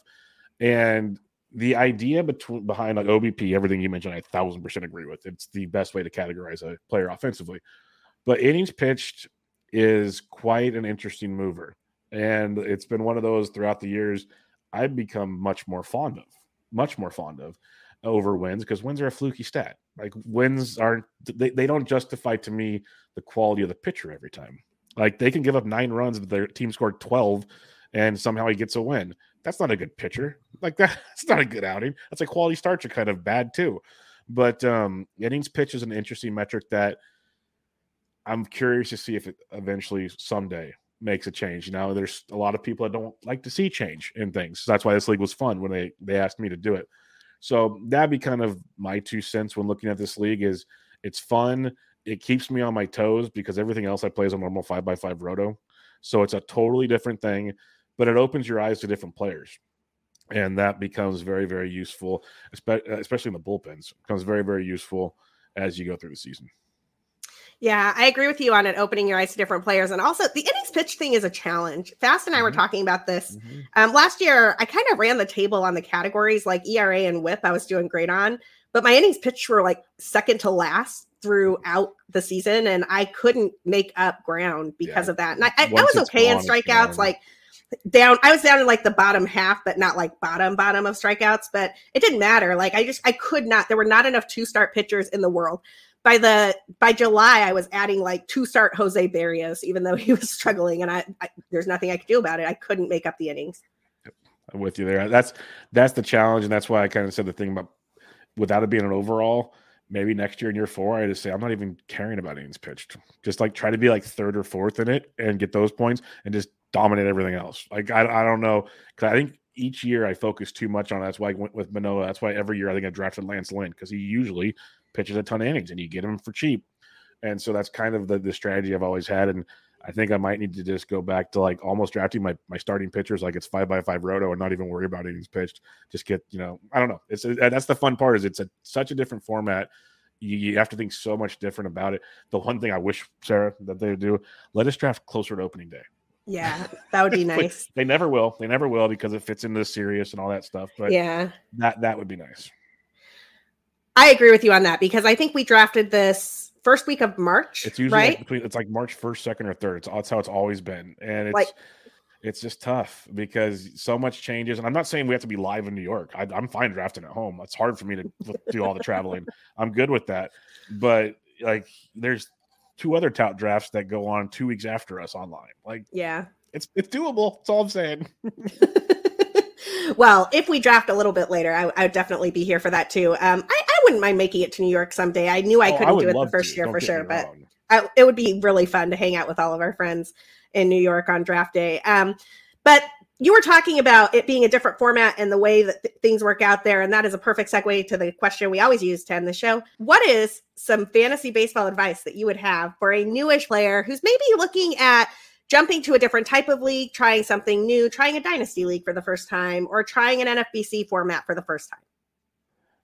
And the idea between behind like OBP, everything you mentioned, I thousand percent agree with. It's the best way to categorize a player offensively. But innings pitched is quite an interesting mover. And it's been one of those throughout the years I've become much more fond of, much more fond of over wins because wins are a fluky stat. Like wins aren't they, they don't justify to me the quality of the pitcher every time. Like they can give up nine runs, but their team scored 12 and somehow he gets a win. That's not a good pitcher. Like that, that's not a good outing. That's a quality starts are kind of bad too. But um, innings pitch is an interesting metric that I'm curious to see if it eventually someday makes a change. You know, there's a lot of people that don't like to see change in things. So that's why this league was fun when they they asked me to do it. So that'd be kind of my two cents when looking at this league is it's fun. It keeps me on my toes because everything else I play is a normal five by five roto. So it's a totally different thing but it opens your eyes to different players. And that becomes very, very useful, especially in the bullpens. It becomes very, very useful as you go through the season. Yeah, I agree with you on it, opening your eyes to different players. And also, the innings pitch thing is a challenge. Fast and I mm-hmm. were talking about this. Mm-hmm. Um, last year, I kind of ran the table on the categories like ERA and whip, I was doing great on. But my innings pitched were like second to last throughout the season. And I couldn't make up ground because yeah. of that. And I, I, I was okay in strikeouts. Like, down i was down in like the bottom half but not like bottom bottom of strikeouts but it didn't matter. Like i just i could not there were not enough two start pitchers in the world. By the by july i was adding like two start Jose Berrios even though he was struggling and I, I there's nothing i could do about it. I couldn't make up the innings. I'm with you there. That's that's the challenge and that's why i kind of said the thing about without it being an overall maybe next year in year four, I just say I'm not even caring about innings pitched. Just like try to be like third or fourth in it and get those points and just dominate everything else. Like I, I don't know because I think each year I focus too much on. It. That's why I went with Manoah. That's why every year I think I drafted Lance Lynn because he usually pitches a ton of innings and you get him for cheap. And so that's kind of the, the strategy I've always had. And I think I might need to just go back to like almost drafting my, my starting pitchers like it's five by five roto and not even worry about innings pitched. Just get, you know, I don't know. It's that's the fun part is it's a such a different format. You, you have to think so much different about it. The one thing I wish, Sara, that they do, let us draft closer to opening day. Yeah, that would be nice. they never will. They never will because it fits into Sirius and all that stuff. But yeah, that that would be nice. I agree with you on that because I think we drafted this first week of March. It's usually right? like between it's like March first, second, or third. It's that's how it's always been, and it's like, it's just tough because so much changes. And I'm not saying we have to be live in New York. I, am fine drafting at home. It's hard for me to do all the traveling. I'm good with that, but like there's two other tout drafts that go on two weeks after us online. Like, yeah, it's it's doable. That's all I'm saying. well, if we draft a little bit later, I, I, would definitely be here for that too. Um, I, I, wouldn't mind making it to New York someday. I knew I oh, couldn't I do it the first to. year Don't for sure, but I, it would be really fun to hang out with all of our friends in New York on draft day. Um, but you were talking about it being a different format and the way that th- things work out there. And that is a perfect segue to the question we always use to end the show. What is some fantasy baseball advice that you would have for a newish player who's maybe looking at jumping to a different type of league, trying something new, trying a dynasty league for the first time, or trying an NFBC format for the first time?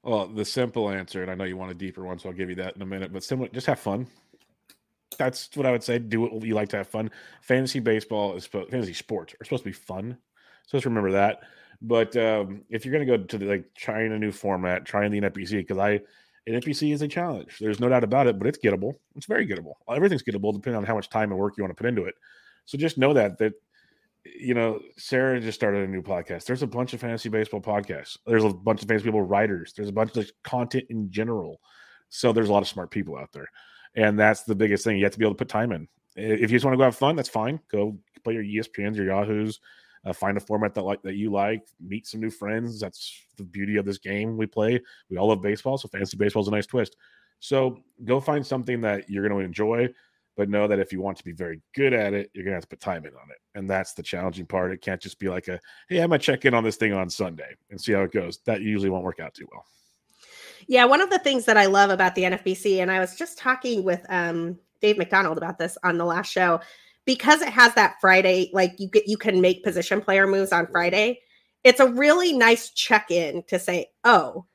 Well, the simple answer, and I know you want a deeper one, so I'll give you that in a minute, but similar, just have fun. That's what I would say. Do what you like to have fun. Fantasy baseball is fantasy sports are supposed to be fun. So just remember that. But um, if you're going to go to the, like trying a new format, trying the NFBC, because I NFBC is a challenge. There's no doubt about it, but it's gettable. It's very gettable. Everything's gettable depending on how much time and work you want to put into it. So just know that that you know Sara just started a new podcast. There's a bunch of fantasy baseball podcasts. There's a bunch of fantasy people writers. There's a bunch of content in general. So there's a lot of smart people out there, and that's the biggest thing. You have to be able to put time in. If you just want to go have fun, that's fine. Go play your ESPNs, your Yahoos, uh, find a format that like that you like, meet some new friends. That's the beauty of this game we play. We all love baseball, so fantasy baseball is a nice twist. So go find something that you're going to enjoy, but know that if you want to be very good at it, you're going to have to put time in on it, and that's the challenging part. It can't just be like a hey, I'm gonna check in on this thing on Sunday and see how it goes. That usually won't work out too well. Yeah, one of the things that I love about the NFBC, and I was just talking with um, Dave McDonald about this on the last show because it has that Friday, like you get you can make position player moves on Friday. It's a really nice check-in to say, oh,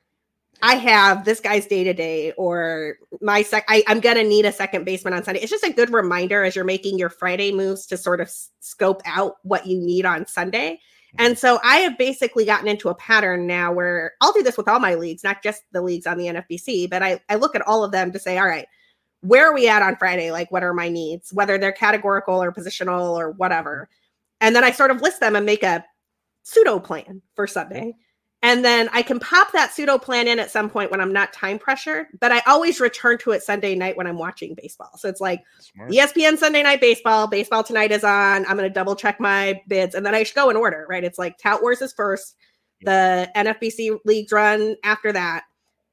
I have this guy's day to day, or my sec. I, am gonna need a second baseman on Sunday. It's just a good reminder as you're making your Friday moves to sort of s- scope out what you need on Sunday. And so I have basically gotten into a pattern now where I'll do this with all my leagues, not just the leagues on the NFBC, but I, I look at all of them to say, all right, where are we at on Friday? Like, what are my needs, whether they're categorical or positional or whatever. And then I sort of list them and make a pseudo plan for Sunday. And then I can pop that pseudo plan in at some point when I'm not time pressured, but I always return to it Sunday night when I'm watching baseball. So it's like Smart. ESPN Sunday night baseball, baseball tonight is on. I'm going to double check my bids and then I should go in order, right? It's like Tout Wars is first, the NFBC leagues run after that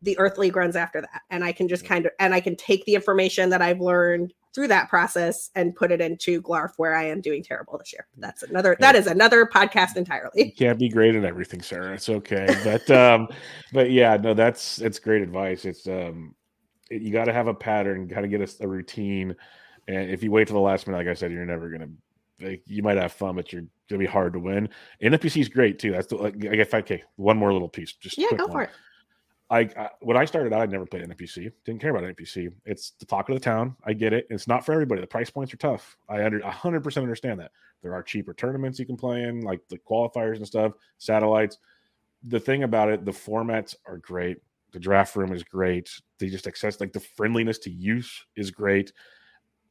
the Earth League runs after that. And I can just kind of and I can take the information that I've learned through that process and put it into Glarf where I am doing terrible this year. That's another that is another podcast entirely. You can't be great at everything, Sara. It's okay. But um but yeah, no, that's it's great advice. It's um it, you got to have a pattern, got to get a, a, routine. And if you wait till the last minute, like I said, you're never gonna. Like, you might have fun, but you're gonna be hard to win. NFBC is great too. That's the, like I get 5K. One more little piece. Just yeah, go one. for it. I, I, when I started out, I never played NFBC. Didn't care about NFBC. It's the talk of the town. I get it. It's not for everybody. The price points are tough. I under 100% understand that. There are cheaper tournaments you can play in, like the qualifiers and stuff, satellites. The thing about it, the formats are great. The draft room is great. They just access like the friendliness to use is great.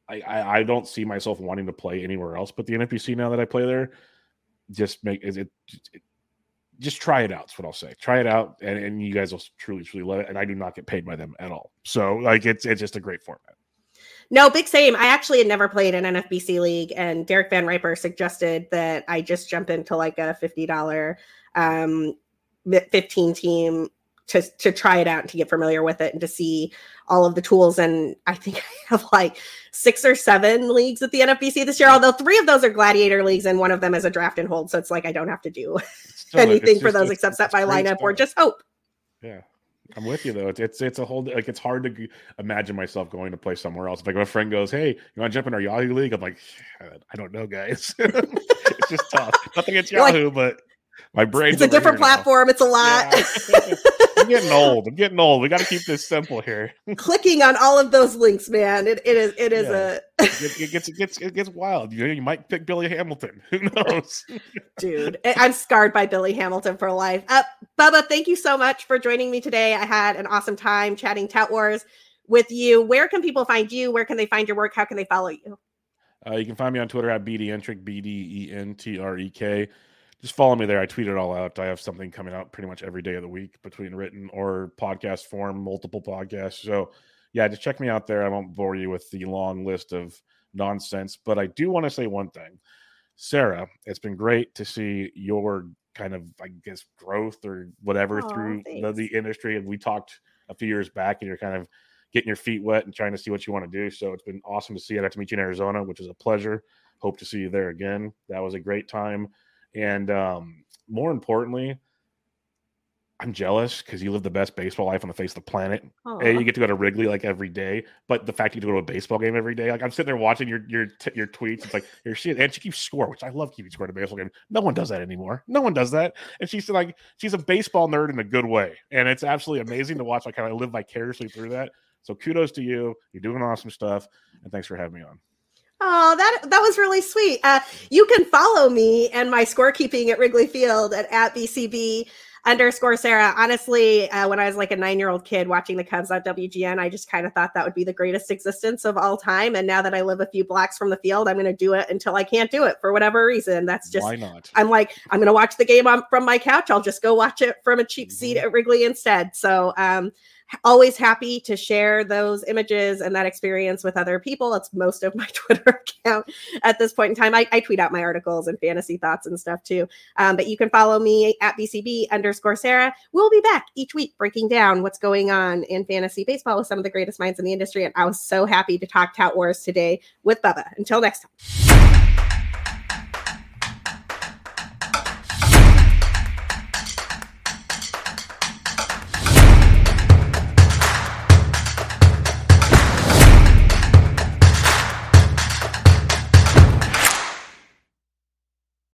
I, I, I don't see myself wanting to play anywhere else but the NFBC now that I play there. Just make it, it just try it out. That's what I'll say. Try it out, and, and you guys will truly, truly love it. And I do not get paid by them at all. So like it's it's just a great format. No, big same. I actually had never played an NFBC league, and Derek Van Riper suggested that I just jump into like a fifty dollar, um, fifteen team to to try it out and to get familiar with it and to see all of the tools. And I think I have like six or seven leagues at the NFBC this year. Although three of those are gladiator leagues and one of them is a draft and hold, so it's like I don't have to do anything for those except set my lineup or just hope. Yeah. I'm with you though. It's, it's it's a whole like it's hard to imagine myself going to play somewhere else. Like my friend goes, "Hey, you want to jump in our Yahoo league?" I'm like, I don't know, guys. it's just tough. Nothing against Yahoo, like, but my brain. It's a different platform. Now. It's a lot. Yeah. I'm getting old. I'm getting old. We got to keep this simple here. Clicking on all of those links, man. It, it is it is yeah. a it, it, gets it gets it gets wild. You know, you might pick Billy Hamilton. Who knows? Dude, I'm scarred by Billy Hamilton for life. Uh, Bubba, thank you so much for joining me today. I had an awesome time chatting Tout Wars with you. Where can people find you? Where can they find your work? How can they follow you? Uh, you can find me on Twitter at BDentrek, B D E N T R E K just follow me there. I tweet it all out. I have something coming out pretty much every day of the week between written or podcast form, multiple podcasts. So, yeah, just check me out there. I won't bore you with the long list of nonsense, but I do want to say one thing. Sara, it's been great to see your kind of, I guess, growth or whatever through the, the industry. And we talked a few years back, and you're kind of getting your feet wet and trying to see what you want to do. So it's been awesome to see. I got to meet you in Arizona, which is a pleasure. Hope to see you there again. That was a great time. And um, more importantly, I'm jealous because you live the best baseball life on the face of the planet. And you get to go to Wrigley like every day, but the fact you get to go to a baseball game every day, like I'm sitting there watching your your t- your tweets. It's like you're seeing, and she keeps score, which I love keeping score at a baseball game. No one does that anymore. No one does that. And she's like, she's a baseball nerd in a good way, and it's absolutely amazing to watch. Like kind of live vicariously through that. So kudos to you. You're doing awesome stuff, and thanks for having me on. Oh, that that was really sweet. Uh, you can follow me and my scorekeeping at Wrigley Field at, at BCB underscore Sara. Honestly, uh, when I was like a nine year old kid watching the Cubs on WGN, I just kind of thought that would be the greatest existence of all time. And now that I live a few blocks from the field, I'm going to do it until I can't do it for whatever reason. That's just why not? I'm like I'm going to watch the game on, from my couch. I'll just go watch it from a cheap mm-hmm. seat at Wrigley instead. So um, always happy to share those images and that experience with other people. It's most of my Twitter account at this point in time. I, I tweet out my articles and fantasy thoughts and stuff too. Um, but you can follow me at BCB underscore Sara. We'll be back each week breaking down what's going on in fantasy baseball with some of the greatest minds in the industry. And I was so happy to talk Tout Wars today with Bubba. Until next time.